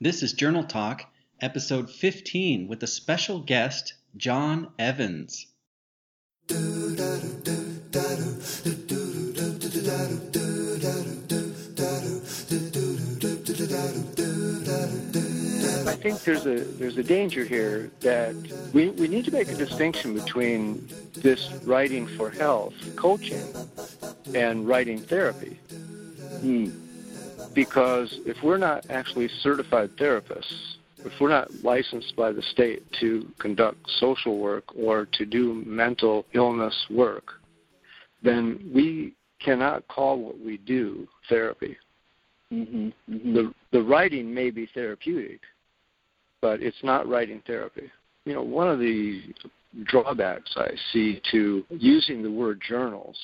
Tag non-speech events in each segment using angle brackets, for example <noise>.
This is Journal Talk, episode 15, with a special guest, John Evans. I think there's a there's a danger here that we, we need to make a distinction between this writing for health coaching and writing therapy. Hmm. Because if we're not actually certified therapists, if we're not licensed by the state to conduct social work or to do mental illness work, then we cannot call what we do therapy. Mm-hmm. Mm-hmm. The the writing may be therapeutic, but it's not writing therapy. You know, one of the drawbacks I see to using the word journals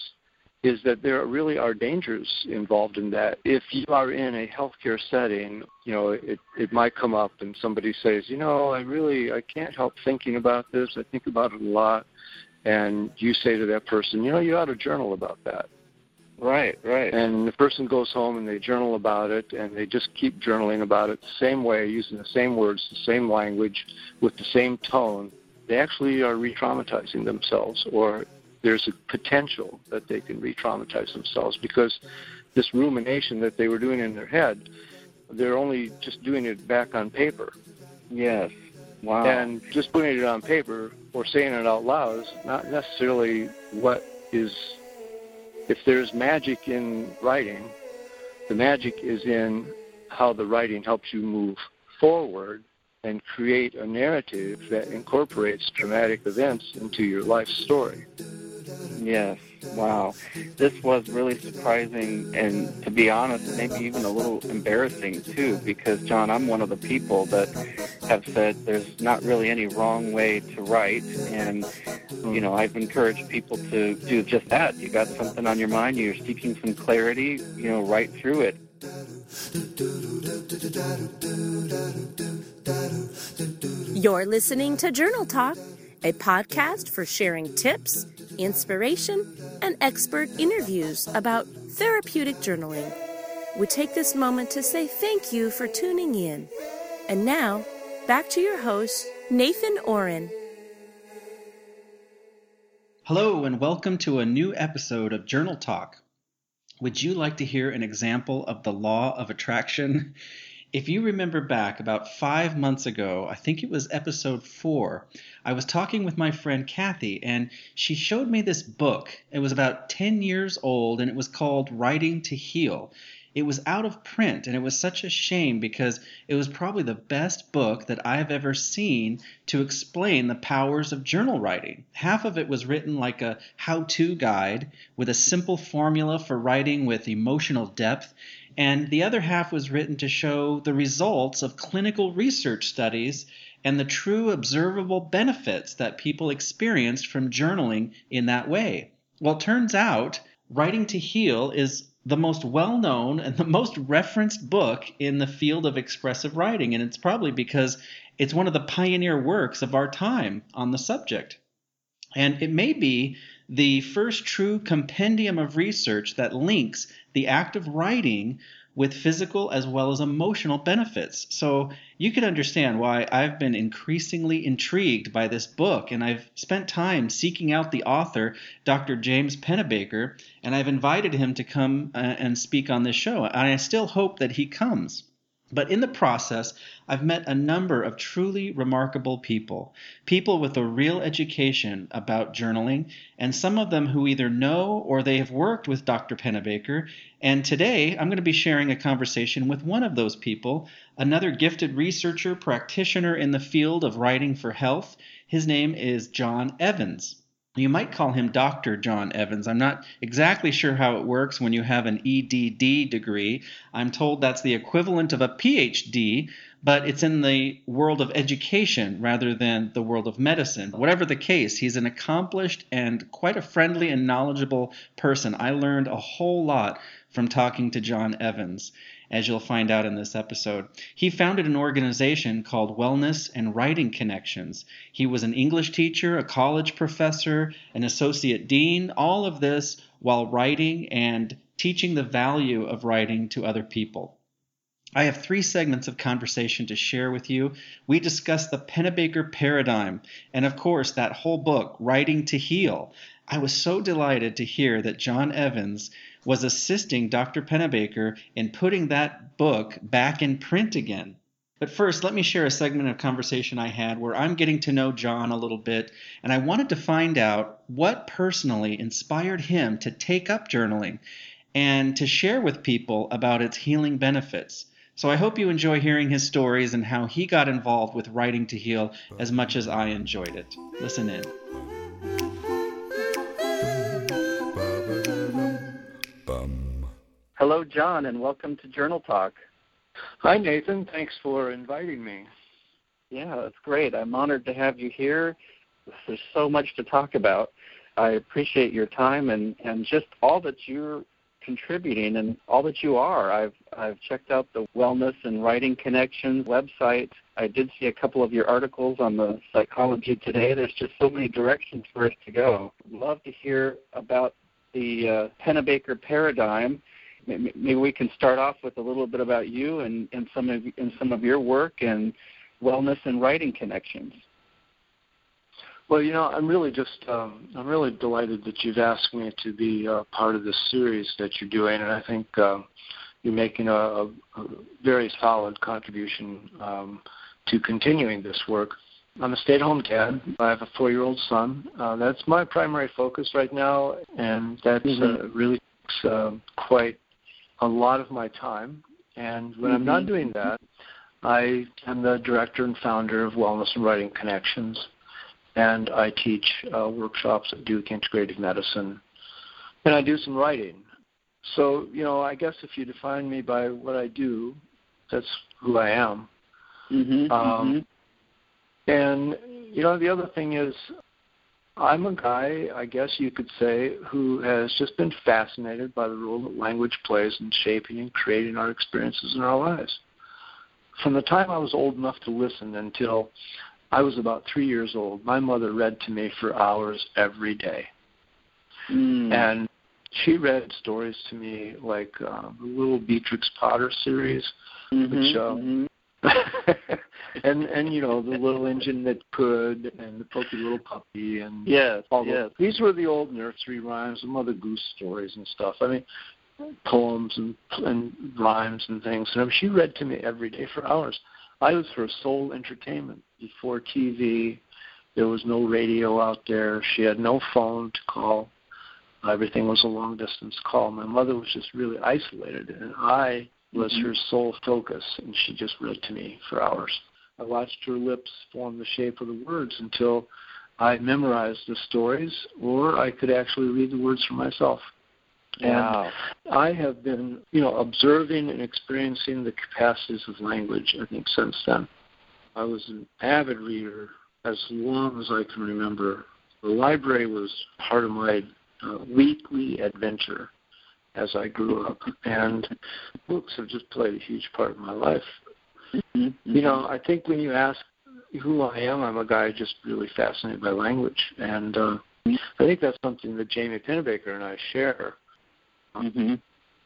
is that there really are dangers involved in that. If you are in a healthcare setting, you know, it, it might come up and somebody says, you know, I really I can't help thinking about this. I think about it a lot. And you say to that person, you know, you ought to journal about that. Right, right. And the person goes home and they journal about it and they just keep journaling about it the same way, using the same words, the same language, with the same tone. They actually are re traumatizing themselves, or there's a potential that they can re traumatize themselves because this rumination that they were doing in their head, they're only just doing it back on paper. Yes. Wow. And just putting it on paper or saying it out loud is not necessarily what is if there's magic in writing, the magic is in how the writing helps you move forward and create a narrative that incorporates traumatic events into your life story. Yes. Wow. This was really surprising and to be honest, maybe even a little embarrassing too, because John, I'm one of the people that have said there's not really any wrong way to write and you know, I've encouraged people to do just that. You got something on your mind, you're seeking some clarity, you know, write through it. You're listening to Journal Talk, a podcast for sharing tips, inspiration, and expert interviews about therapeutic journaling. We take this moment to say thank you for tuning in. And now, back to your host, Nathan Ohren. Hello, and welcome to a new episode of Journal Talk. Would you like to hear an example of the law of attraction? If you remember back about five months ago, I think it was episode four, I was talking with my friend Kathy, and she showed me this book. It was about 10 years old, and it was called Writing to Heal. It was out of print, and it was such a shame because it was probably the best book that I've ever seen to explain the powers of journal writing. Half of it was written like a how to guide with a simple formula for writing with emotional depth, and the other half was written to show the results of clinical research studies and the true observable benefits that people experienced from journaling in that way. Well, it turns out Writing to Heal is the most well known and the most referenced book in the field of expressive writing, and it's probably because it's one of the pioneer works of our time on the subject. And it may be the first true compendium of research that links the act of writing with physical as well as emotional benefits. So you can understand why I've been increasingly intrigued by this book, and I've spent time seeking out the author, Dr. James Pennebaker, and I've invited him to come uh, and speak on this show. And I still hope that he comes. But in the process, I've met a number of truly remarkable people, people with a real education about journaling, and some of them who either know or they have worked with Dr. Pennebaker. And today, I'm going to be sharing a conversation with one of those people, another gifted researcher, practitioner in the field of writing for health. His name is John Evans. You might call him Dr. John Evans. I'm not exactly sure how it works when you have an EDD degree. I'm told that's the equivalent of a PhD, but it's in the world of education rather than the world of medicine. Whatever the case, he's an accomplished and quite a friendly and knowledgeable person. I learned a whole lot from talking to John Evans as you'll find out in this episode. He founded an organization called Wellness and Writing Connections. He was an English teacher, a college professor, an associate dean, all of this while writing and teaching the value of writing to other people. I have three segments of conversation to share with you. We discuss the Pennebaker paradigm, and of course, that whole book, Writing to Heal. I was so delighted to hear that John Evans was assisting Dr. Pennebaker in putting that book back in print again. But first, let me share a segment of conversation I had where I'm getting to know John a little bit, and I wanted to find out what personally inspired him to take up journaling and to share with people about its healing benefits. So I hope you enjoy hearing his stories and how he got involved with writing to heal as much as I enjoyed it. Listen in. Hello, John, and welcome to Journal Talk. Hi, Nathan. Thanks for inviting me. Yeah, that's great. I'm honored to have you here. There's so much to talk about. I appreciate your time and, and just all that you're contributing and all that you are. I've I've checked out the Wellness and Writing Connections website. I did see a couple of your articles on the Psychology Today. There's just so many directions for us to go. I'd love to hear about the uh, Pennebaker paradigm maybe we can start off with a little bit about you and, and some of and some of your work and wellness and writing connections. Well, you know, I'm really just um, I'm really delighted that you've asked me to be uh, part of this series that you're doing, and I think uh, you're making a, a, very solid contribution um, to continuing this work. I'm a stay-at-home dad. I have a four-year-old son. Uh, that's my primary focus right now, and that's mm-hmm. uh, really uh, quite a lot of my time. And when mm-hmm. I'm not mm-hmm. doing that, I am the director and founder of Wellness and Writing Connections, and I teach uh, workshops at Duke Integrative Medicine, and I do some writing. So, you know, I guess if you define me by what I do, that's who I am. Mm-hmm, um, mm-hmm. And, you know, the other thing is, I'm a guy, I guess you could say, who has just been fascinated by the role that language plays in shaping and creating our experiences in our lives. From the time I was old enough to listen until I was about three years old, my mother read to me for hours every day. Mm. And she read stories to me like uh, the Little Beatrix Potter series, mm-hmm, which uh, mm-hmm. <laughs> and and you know the little engine that could and the pokey little puppy and yes, all yes. these were the old nursery rhymes, the Mother Goose stories and stuff. I mean, poems and and rhymes and things. And she read to me every day for hours. I was her sole entertainment before TV. There was no radio out there. She had no phone to call. Everything was a long distance call. My mother was just really isolated, and I was mm-hmm. her sole focus, and she just read to me for hours. I watched her lips form the shape of the words until I memorized the stories, or I could actually read the words for myself. Wow. And I have been, you know, observing and experiencing the capacities of language, I think, since then. I was an avid reader as long as I can remember. The library was part of my uh, weekly adventure as I grew up, and books have just played a huge part of my life. Mm-hmm. You know, I think when you ask who I am, I'm a guy just really fascinated by language, and uh, I think that's something that Jamie Pennebaker and I share. Mm-hmm.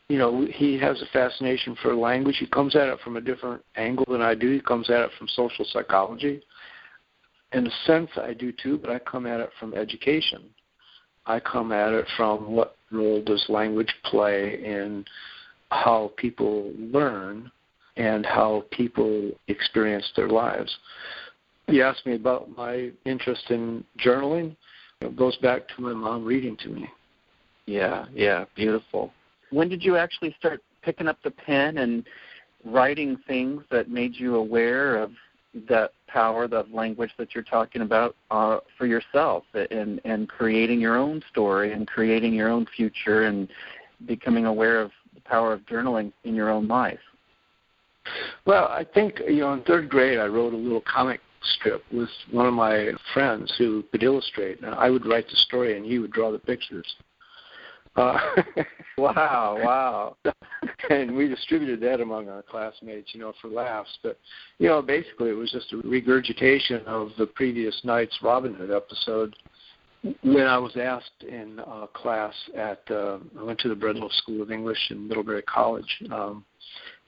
You know, he has a fascination for language. He comes at it from a different angle than I do. He comes at it from social psychology. In a sense, I do too, but I come at it from education. I come at it from what role does language play in how people learn and how people experience their lives. You asked me about my interest in journaling. It goes back to my mom reading to me. Yeah, yeah, beautiful. When did you actually start picking up the pen and writing things that made you aware of that power, the language that you're talking about uh, for yourself, and and creating your own story and creating your own future and becoming aware of the power of journaling in your own life. Well, I think you know in third grade I wrote a little comic strip with one of my friends who could illustrate, and I would write the story and he would draw the pictures. Uh, <laughs> wow, wow. and we distributed that among our classmates, you know, for laughs. But, you know, basically it was just a regurgitation of the previous night's Robin Hood episode. When I was asked in a class at, uh, I went to the Breadloaf School of English in Middlebury College, um,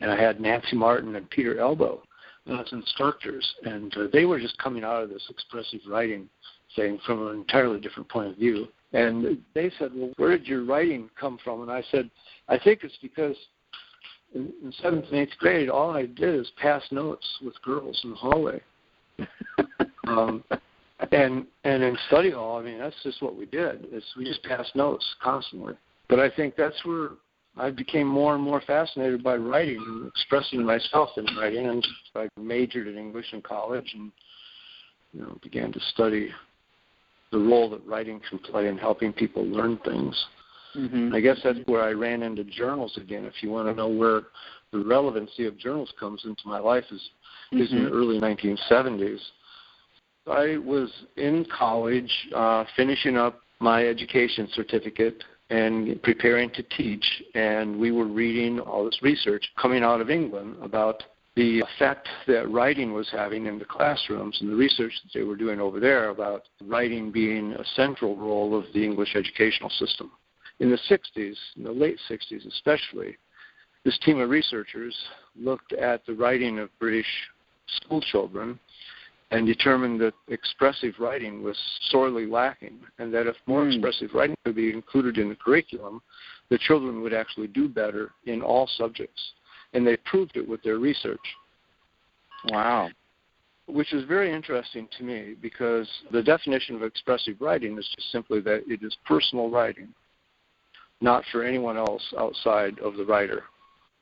and I had Nancy Martin and Peter Elbow as instructors, and uh, they were just coming out of this expressive writing thing from an entirely different point of view. And they said, "Well, where did your writing come from?" And I said, "I think it's because in, in seventh and eighth grade, all I did is pass notes with girls in the hallway." <laughs> um, and and in study hall, I mean, that's just what we did. Is we just passed notes constantly. But I think that's where I became more and more fascinated by writing and expressing myself in writing, and I majored in English in college, and you know, began to study the role that writing can play in helping people learn things. Mm-hmm. I guess that's where I ran into journals again. If you want to know where the relevancy of journals comes into my life, is mm-hmm. is in the early 1970s I was in college, uh, finishing up my education certificate and preparing to teach, and we were reading all this research coming out of England about the effect that writing was having in the classrooms and the research that they were doing over there about writing being a central role of the English educational system. In the 60s, in the late 60s especially, this team of researchers looked at the writing of British school children and determined that expressive writing was sorely lacking, and that if more mm. expressive writing could be included in the curriculum, the children would actually do better in all subjects. And they proved it with their research. Wow. Which is very interesting to me because the definition of expressive writing is just simply that it is personal writing, not for anyone else outside of the writer.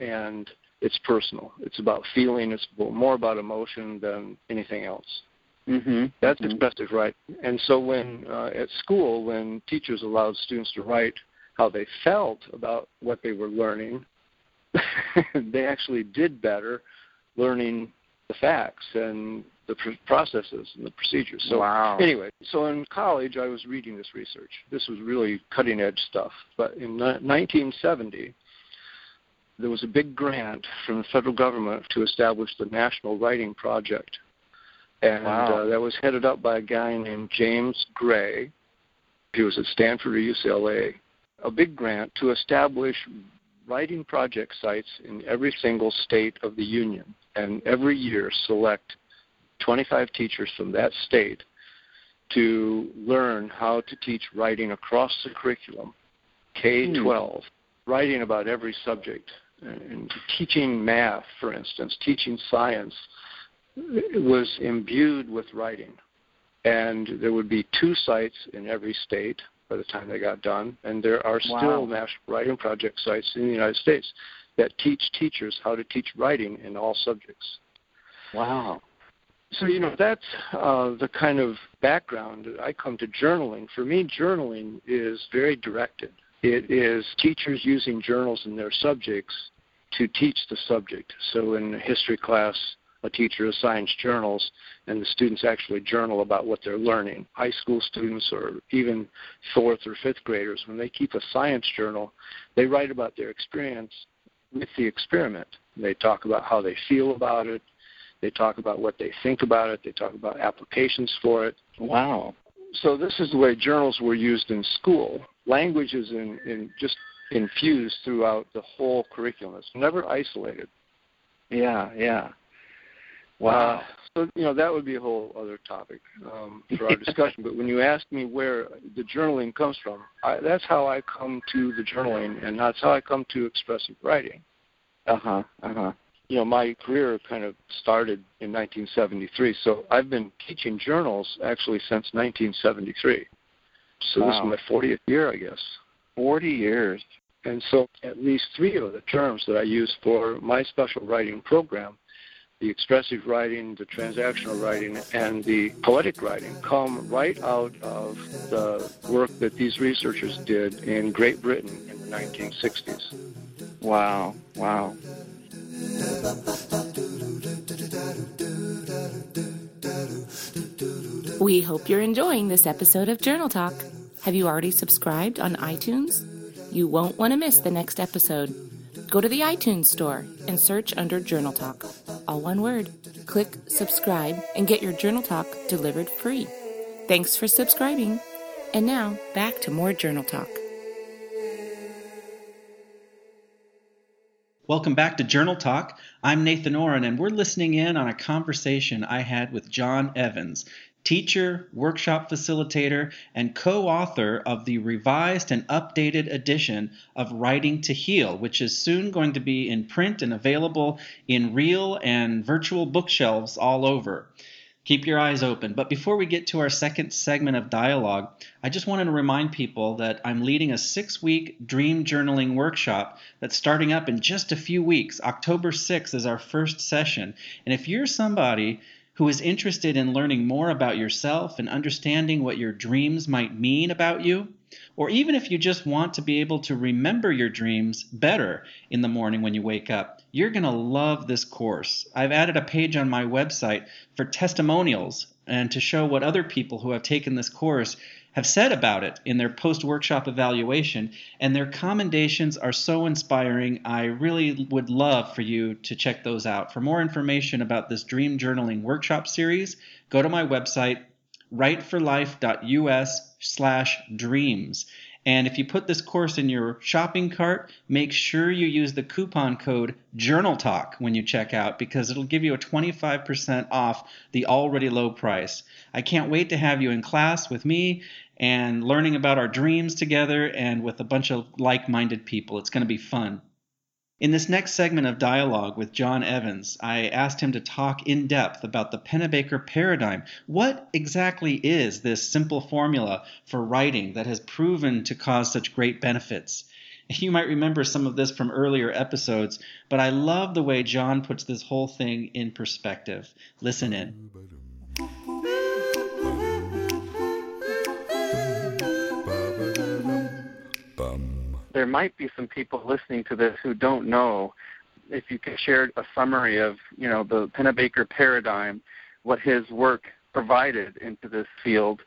And it's personal. It's about feeling. It's more about emotion than anything else. Mm-hmm. That's mm-hmm. expressive, right? And so when uh, at school, when teachers allowed students to write how they felt about what they were learning, <laughs> they actually did better learning the facts and the pr- processes and the procedures. So wow. anyway, so in college I was reading this research. This was really cutting edge stuff. But in 1970, there was a big grant from the federal government to establish the National Writing Project. And wow. uh, that was headed up by a guy named James Gray. He was at Stanford or UCLA. A big grant to establish writing project sites in every single state of the union. And every year select 25 teachers from that state to learn how to teach writing across the curriculum, K 12, hmm. writing about every subject in teaching math, for instance, teaching science, was imbued with writing. And there would be two sites in every state by the time they got done. And there are wow. still National Writing Project sites in the United States that teach teachers how to teach writing in all subjects. Wow. So, you know, that's uh, the kind of background I come to journaling. For me, journaling is very directed. It is teachers using journals in their subjects to teach the subject. So in a history class, a teacher assigns journals, and the students actually journal about what they're learning. High school students, or even fourth or fifth graders, when they keep a science journal, they write about their experience with the experiment. They talk about how they feel about it. They talk about what they think about it. They talk about applications for it. Wow. So this is the way journals were used in school language is in, in just infused throughout the whole curriculum. It's never isolated. Yeah, yeah. Wow. Uh, so you know that would be a whole other topic um, for our discussion. <laughs> but when you ask me where the journaling comes from, I, that's how I come to the journaling, and that's how I come to expressive writing. Uh huh. Uh huh. You know, my career kind of started in 1973, so I've been teaching journals actually since 1973. So wow. this is my 40th year, I guess. 40 years. And so at least three of the terms that I use for my special writing program, the expressive writing, the transactional writing, and the poetic writing, come right out of the work that these researchers did in Great Britain in the 1960s. Wow, wow. We hope you're enjoying this episode of Journal Talk. Have you already subscribed on iTunes? You won't want to miss the next episode. Go to the iTunes store and search under Journal Talk. All one word. Click subscribe and get your Journal Talk delivered free. Thanks for subscribing. And now, back to more Journal Talk. Welcome back to Journal Talk. I'm Nathan Ohren, and we're listening in on a conversation I had with John Evans, teacher, workshop facilitator, and co author of the revised and updated edition of Writing to Heal, which is soon going to be in print and available in real and virtual bookshelves all over. Keep your eyes open. But before we get to our second segment of dialogue, I just wanted to remind people that I'm leading a six week dream journaling workshop that's starting up in just a few weeks. October 6th is our first session. And if you're somebody who is interested in learning more about yourself and understanding what your dreams might mean about you, or even if you just want to be able to remember your dreams better in the morning when you wake up, you're going to love this course. I've added a page on my website for testimonials and to show what other people who have taken this course have said about it in their post workshop evaluation, and their commendations are so inspiring. I really would love for you to check those out. For more information about this dream journaling workshop series, go to my website, writeforlife.us slash dreams. And if you put this course in your shopping cart, make sure you use the coupon code Journal Talk when you check out because it'll give you a 25% off the already low price. I can't wait to have you in class with me and learning about our dreams together and with a bunch of like minded people. It's going to be fun. In this next segment of dialogue with John Evans, I asked him to talk in depth about the Pennebaker paradigm. What exactly is this simple formula for writing that has proven to cause such great benefits? <laughs> You might remember some of this from earlier episodes, but I love the way John puts this whole thing in perspective. Listen in. There might be some people listening to this who don't know. If you could share a summary of, you know, the Pennebaker paradigm, what his work provided into this field.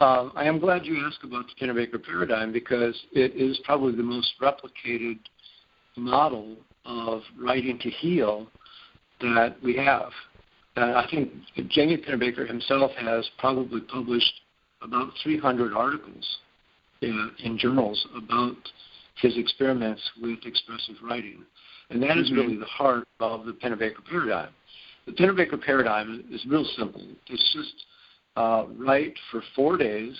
Uh, I am glad you asked about the Pennebaker paradigm because it is probably the most replicated model of writing to heal that we have. I think Jamie Pennebaker himself has probably published about 300 articles in, in journals about his experiments with expressive writing. And that mm-hmm. is really the heart of the Pennebaker paradigm. The Pennebaker paradigm is real simple. It's just uh, write for four days,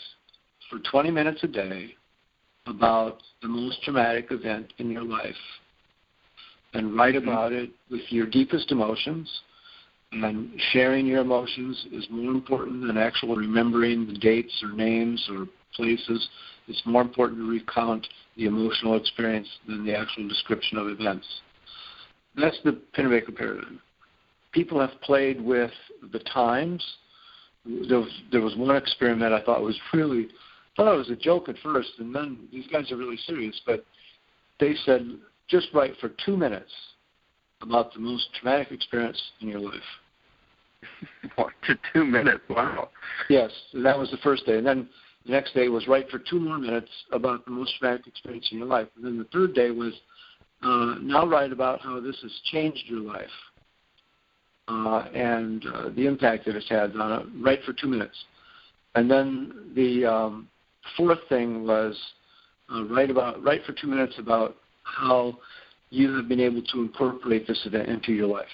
for 20 minutes a day, about the most traumatic event in your life. And write mm-hmm. about it with your deepest emotions. And sharing your emotions is more important than actually remembering the dates or names or places it's more important to recount the emotional experience than the actual description of events. That's the Pennebaker paradigm. People have played with the times. There was, there was one experiment I thought was really, I thought it was a joke at first, and then these guys are really serious, but they said just write for two minutes about the most traumatic experience in your life. <laughs> what, to two minutes? Wow. Yes, that was the first day. And then the next day was write for two more minutes about the most traumatic experience in your life. And then the third day was uh, now write about how this has changed your life uh, and uh, the impact that it's had on it. Write for two minutes. And then the um, fourth thing was uh, write about write for two minutes about how you have been able to incorporate this event into your life.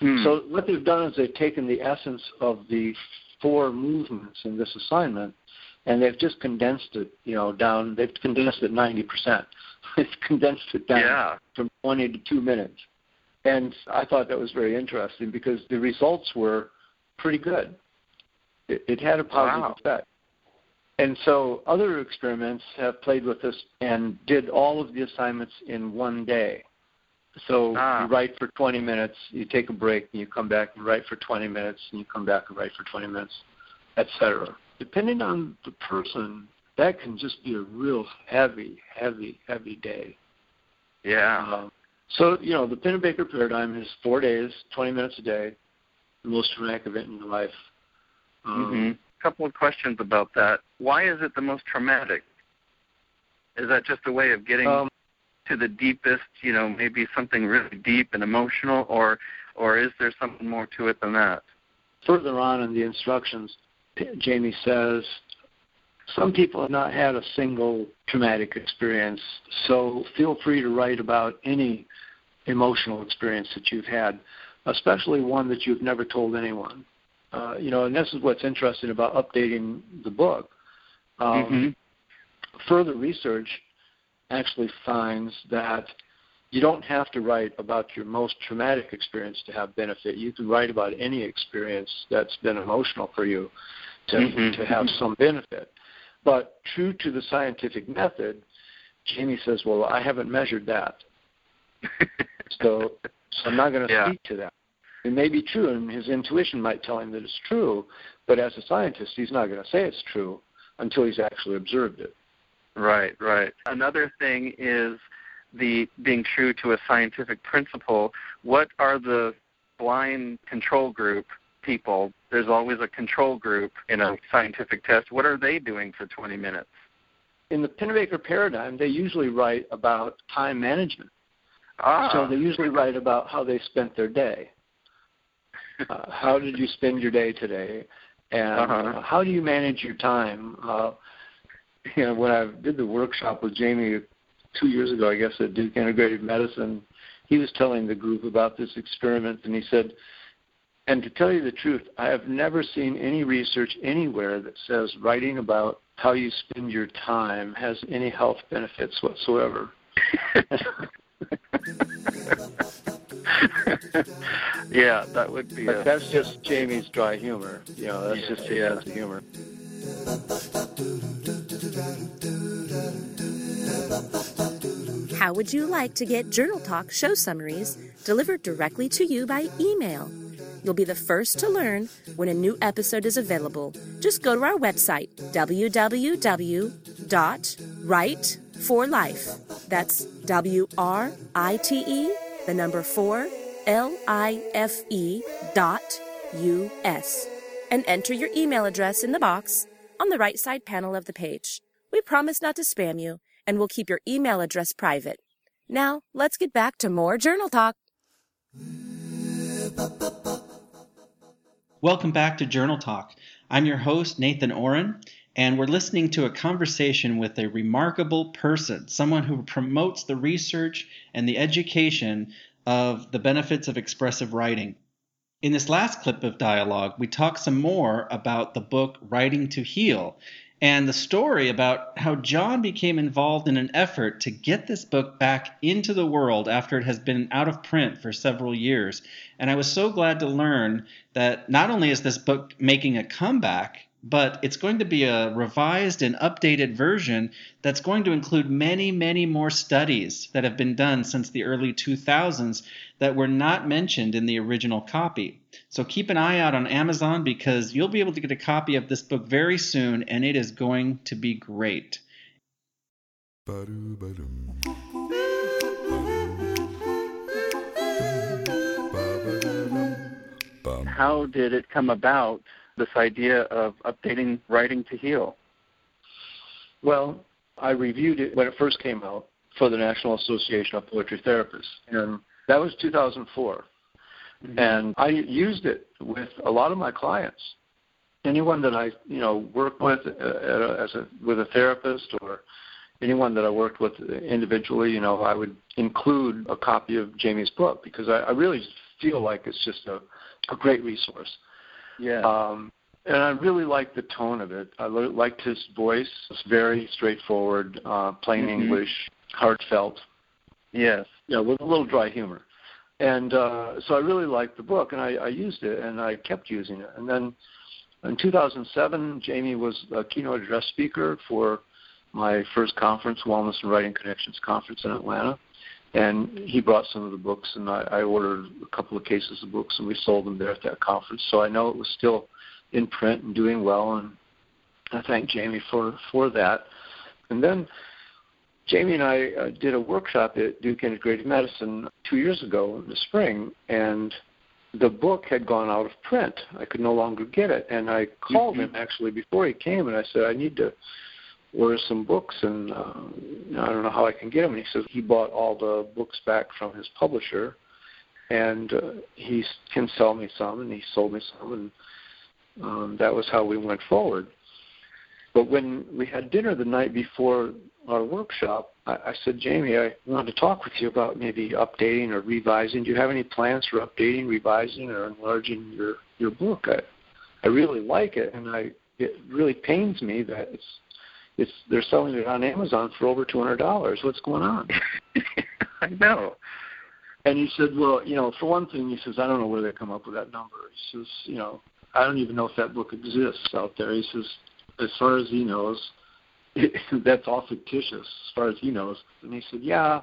Hmm. So what they've done is they've taken the essence of the four movements in this assignment and they've just condensed it, you know, down. They've condensed it ninety percent. <laughs> they've condensed it down yeah. from twenty to two minutes, and I thought that was very interesting because the results were pretty good. It, it had a positive wow. effect. And so other experiments have played with this and did all of the assignments in one day. So ah. you write for 20 minutes, you take a break, and you come back and write for 20 minutes, and you come back and write for 20 minutes, etc depending on the person, that can just be a real heavy, heavy, heavy day. Yeah. Um, so, you know, the Pennebaker paradigm is four days, 20 minutes a day, the most traumatic event in your life. Um, mm-hmm. A couple of questions about that. Why is it the most traumatic? Is that just a way of getting um, to the deepest, you know, maybe something really deep and emotional, or or is there something more to it than that? Further on in the instructions, Jamie says some people have not had a single traumatic experience, so feel free to write about any emotional experience that you've had, especially one that you've never told anyone. Uh, you know, and this is what's interesting about updating the book. Um, mm-hmm. Further research actually finds that you don't have to write about your most traumatic experience to have benefit. You can write about any experience that's been emotional for you to, mm-hmm. to have some benefit. But true to the scientific method, Jamie says, Well, I haven't measured that. <laughs> so, so I'm not going to yeah. speak to that. It may be true, and his intuition might tell him that it's true, but as a scientist, he's not going to say it's true until he's actually observed it. Right, right. Another thing is the being true to a scientific principle. What are the blind control group people? There's always a control group in a scientific test. What are they doing for 20 minutes? In the Pennebaker paradigm, they usually write about time management. Ah. So they usually write about how they spent their day. <laughs> Uh, how did you spend your day today? And uh-huh. uh, how do you manage your time? Uh, you know, when I did the workshop with Jamie two years ago, I guess, at Duke Integrative Medicine, he was telling the group about this experiment, and he said, and to tell you the truth, I have never seen any research anywhere that says writing about how you spend your time has any health benefits whatsoever. <laughs> yeah, that would be. But a, that's just Jamie's dry humor. You know, that's yeah, just his yeah. sense of humor. How would you like to get Journal Talk show summaries delivered directly to you by email? You'll be the first to learn when a new episode is available. Just go to our website, www.write4life. That's W R I T E, the number 4, L I F E dot U S. And enter your email address in the box on the right side panel of the page. We promise not to spam you and we'll keep your email address private. Now, let's get back to more journal talk. Welcome back to Journal Talk. I'm your host, Nathan Ohren, and we're listening to a conversation with a remarkable person, someone who promotes the research and the education of the benefits of expressive writing. In this last clip of dialogue, we talk some more about the book Writing to Heal and the story about how John became involved in an effort to get this book back into the world after it has been out of print for several years. And I was so glad to learn that not only is this book making a comeback, but it's going to be a revised and updated version that's going to include many, many more studies that have been done since the early 2000s that were not mentioned in the original copy. So keep an eye out on Amazon because you'll be able to get a copy of this book very soon and it is going to be great. How did it come about this idea of updating writing to heal? Well, I reviewed it when it first came out for the National Association of Poetry Therapists, and that was 2004. Mm-hmm. And I used it with a lot of my clients. Anyone that I, you know, work with uh, a, as a with a therapist or anyone that I worked with individually, you know, I would include a copy of Jamie's book because I, I really feel like it's just a, a great resource. Yeah. Um, and I really liked the tone of it. I liked his voice. It's very straightforward, uh, plain mm-hmm. English, heartfelt. Yes. Yeah, with a little dry humor. And uh, so I really liked the book, and I, I used it, and I kept using it. And then in 2007, Jamie was a keynote address speaker for my first conference, Wellness and Writing Connections Conference in Atlanta and he brought some of the books, and I, I ordered a couple of cases of books, and we sold them there at that conference. So I know it was still in print and doing well, and I thank Jamie for for that. And then Jamie and I uh, did a workshop at Duke Integrative Medicine two years ago in the spring, and the book had gone out of print. I could no longer get it, and I called mm-hmm. him actually before he came, and I said I need to order some books, and uh, I don't know how I can get them. And he says he bought all the books back from his publisher, and uh, he can sell me some, and he sold me some, and um, that was how we went forward. But when we had dinner the night before our workshop, I, I said, Jamie, I wanted to talk with you about maybe updating or revising. Do you have any plans for updating, revising, or enlarging your your book? I I really like it, and I it really pains me that it's it's they're selling it on Amazon for over two hundred dollars. What's going on? <laughs> <laughs> I know. And he said, well, you know, for one thing, he says, I don't know where they come up with that number. He says, you know, I don't even know if that book exists out there. He says, as far as he knows, <laughs> that's all fictitious as far as he knows. And he said, yeah,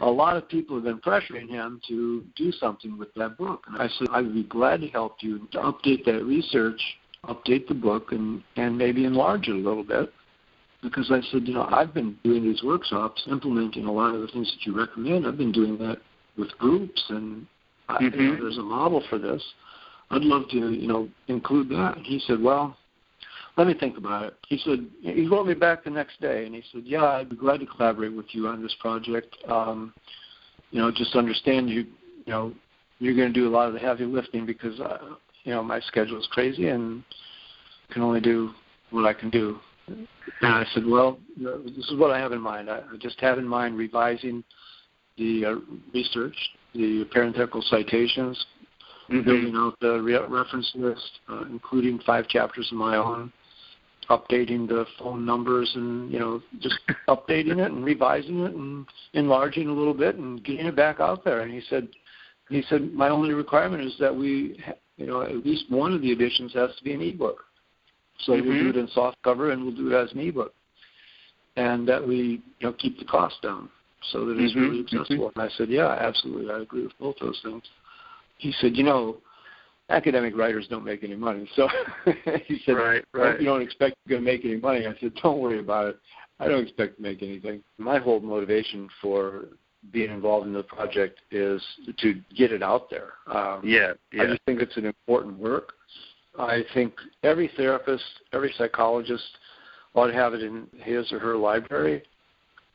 a lot of people have been pressuring him to do something with that book. And I said, I would be glad to help you to update that research, update the book, and, and maybe enlarge it a little bit. Because I said, you know, I've been doing these workshops, implementing a lot of the things that you recommend. I've been doing that with groups, and I, mm-hmm. you know, mm-hmm. there's a model for this. I'd love to, you know, include that. And he said, well, let me think about it. He said he wrote me back the next day, and he said, "Yeah, I'd be glad to collaborate with you on this project. Um, you know, just understand you, you know, you're going to do a lot of the heavy lifting because, uh, you know, my schedule is crazy and can only do what I can do." And I said, "Well, this is what I have in mind. I just have in mind revising the uh, research, the parenthetical citations, mm-hmm. building out the re- reference list, uh, including five chapters of my own." updating the phone numbers and you know just updating it and revising it and enlarging a little bit and getting it back out there. And he said, he said my only requirement is that we, you know, at least one of the editions has to be an ebook. So mm-hmm. we'll do mm-hmm. it in soft cover and we'll do it as an ebook, and that we you know keep the cost down so that it's mm-hmm. really accessible. Mm-hmm. And I said, yeah, absolutely, I agree with both those things. He said, you know academic writers don't make any money. So <laughs> he said, right, right. you don't expect you're going to make any money. I said, don't worry about it. I don't expect to make anything. My whole motivation for being involved in the project is to get it out there. Um, yeah, yeah. I just think it's an important work. I think every therapist, every psychologist ought to have it in his or her library.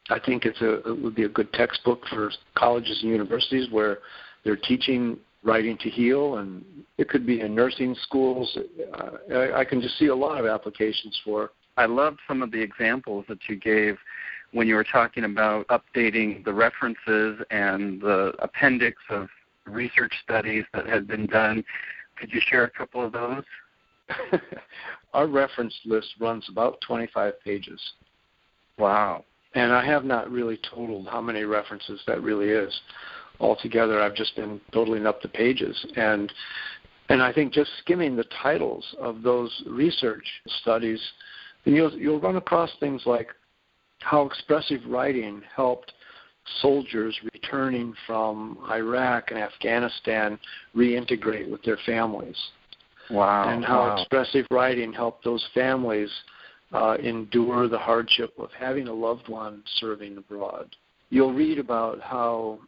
I think it's a it would be a good textbook for colleges and universities where they're teaching writing to heal, and it could be in nursing schools. Uh, I, I can just see a lot of applications for. I loved some of the examples that you gave when you were talking about updating the references and the appendix of research studies that had been done. Could you share a couple of those? <laughs> Our reference list runs about 25 pages. Wow. And I have not really totaled how many references that really is altogether. I've just been totaling up the pages, and and I think just skimming the titles of those research studies, you'll you'll run across things like how expressive writing helped soldiers returning from Iraq and Afghanistan reintegrate with their families. Wow. And how wow. expressive writing helped those families uh, endure the hardship of having a loved one serving abroad. You'll read about how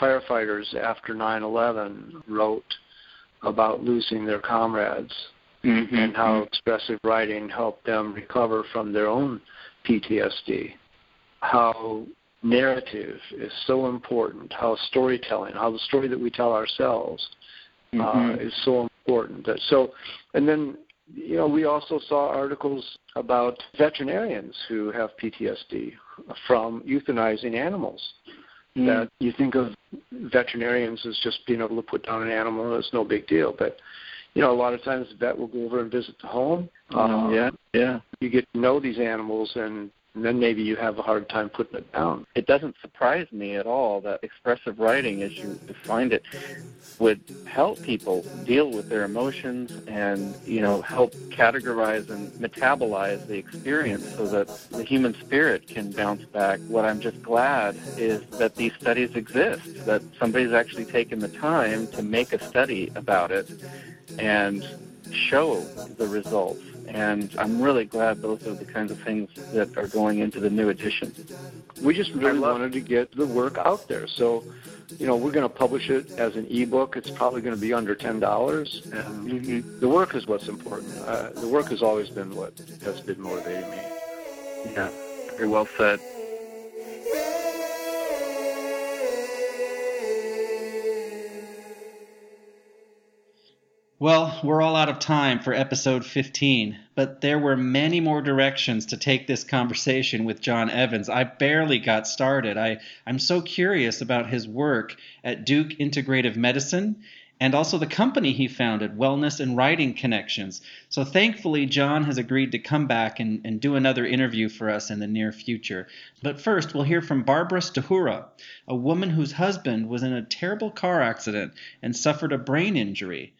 firefighters after 9/11 wrote about losing their comrades mm-hmm. and how expressive writing helped them recover from their own PTSD. How narrative is so important. How storytelling, how the story that we tell ourselves, uh, mm-hmm. uh, is so important. That so, and then you know we also saw articles about veterinarians who have PTSD from euthanizing animals mm. that you think of veterinarians as just being able to put down an animal. It's no big deal, but you know, a lot of times the vet will go over and visit the home. Mm, yeah, yeah. You get to know these animals, and and then maybe you have a hard time putting it down. It doesn't surprise me at all that expressive writing, as you defined it, would help people deal with their emotions and you know help categorize and metabolize the experience so that the human spirit can bounce back. What I'm just glad is that these studies exist, that somebody's actually taken the time to make a study about it and show the results and I'm really glad those are the kinds of things that are going into the new edition. We just really wanted to get the work out there. So, you know, we're going to publish it as an ebook. It's probably going to be under ten dollars, and mm-hmm. the work is what's important. Uh, the work has always been what has been motivating me. Yeah, very well said. Well, we're all out of time for episode 15, but there were many more directions to take this conversation with John Evans. I barely got started. I, I'm so curious about his work at Duke Integrative Medicine and also the company he founded, Wellness and Writing Connections. So thankfully, John has agreed to come back and, and do another interview for us in the near future. But first, we'll hear from Barbara Stahura, a woman whose husband was in a terrible car accident and suffered a brain injury.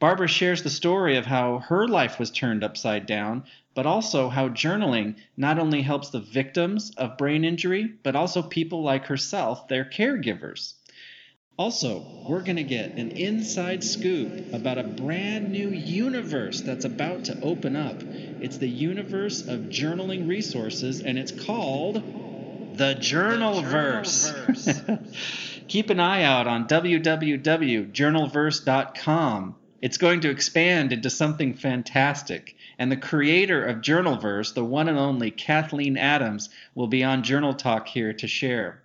Barbara shares the story of how her life was turned upside down, but also how journaling not only helps the victims of brain injury, but also people like herself, their caregivers. Also, we're going to get an inside scoop about a brand new universe that's about to open up. It's the universe of journaling resources, and it's called the Journalverse. <laughs> Keep an eye out on www.journalverse.com. It's going to expand into something fantastic. And the creator of Journalverse, the one and only Kathleen Adams, will be on Journal Talk here to share.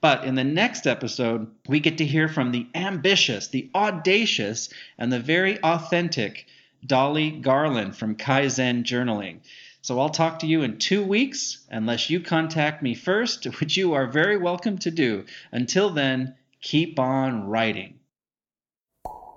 But in the next episode, we get to hear from the ambitious, the audacious, and the very authentic Dolly Garland from Kaizen Journaling. So I'll talk to you in two weeks, unless you contact me first, <laughs> which you are very welcome to do. Until then, keep on writing.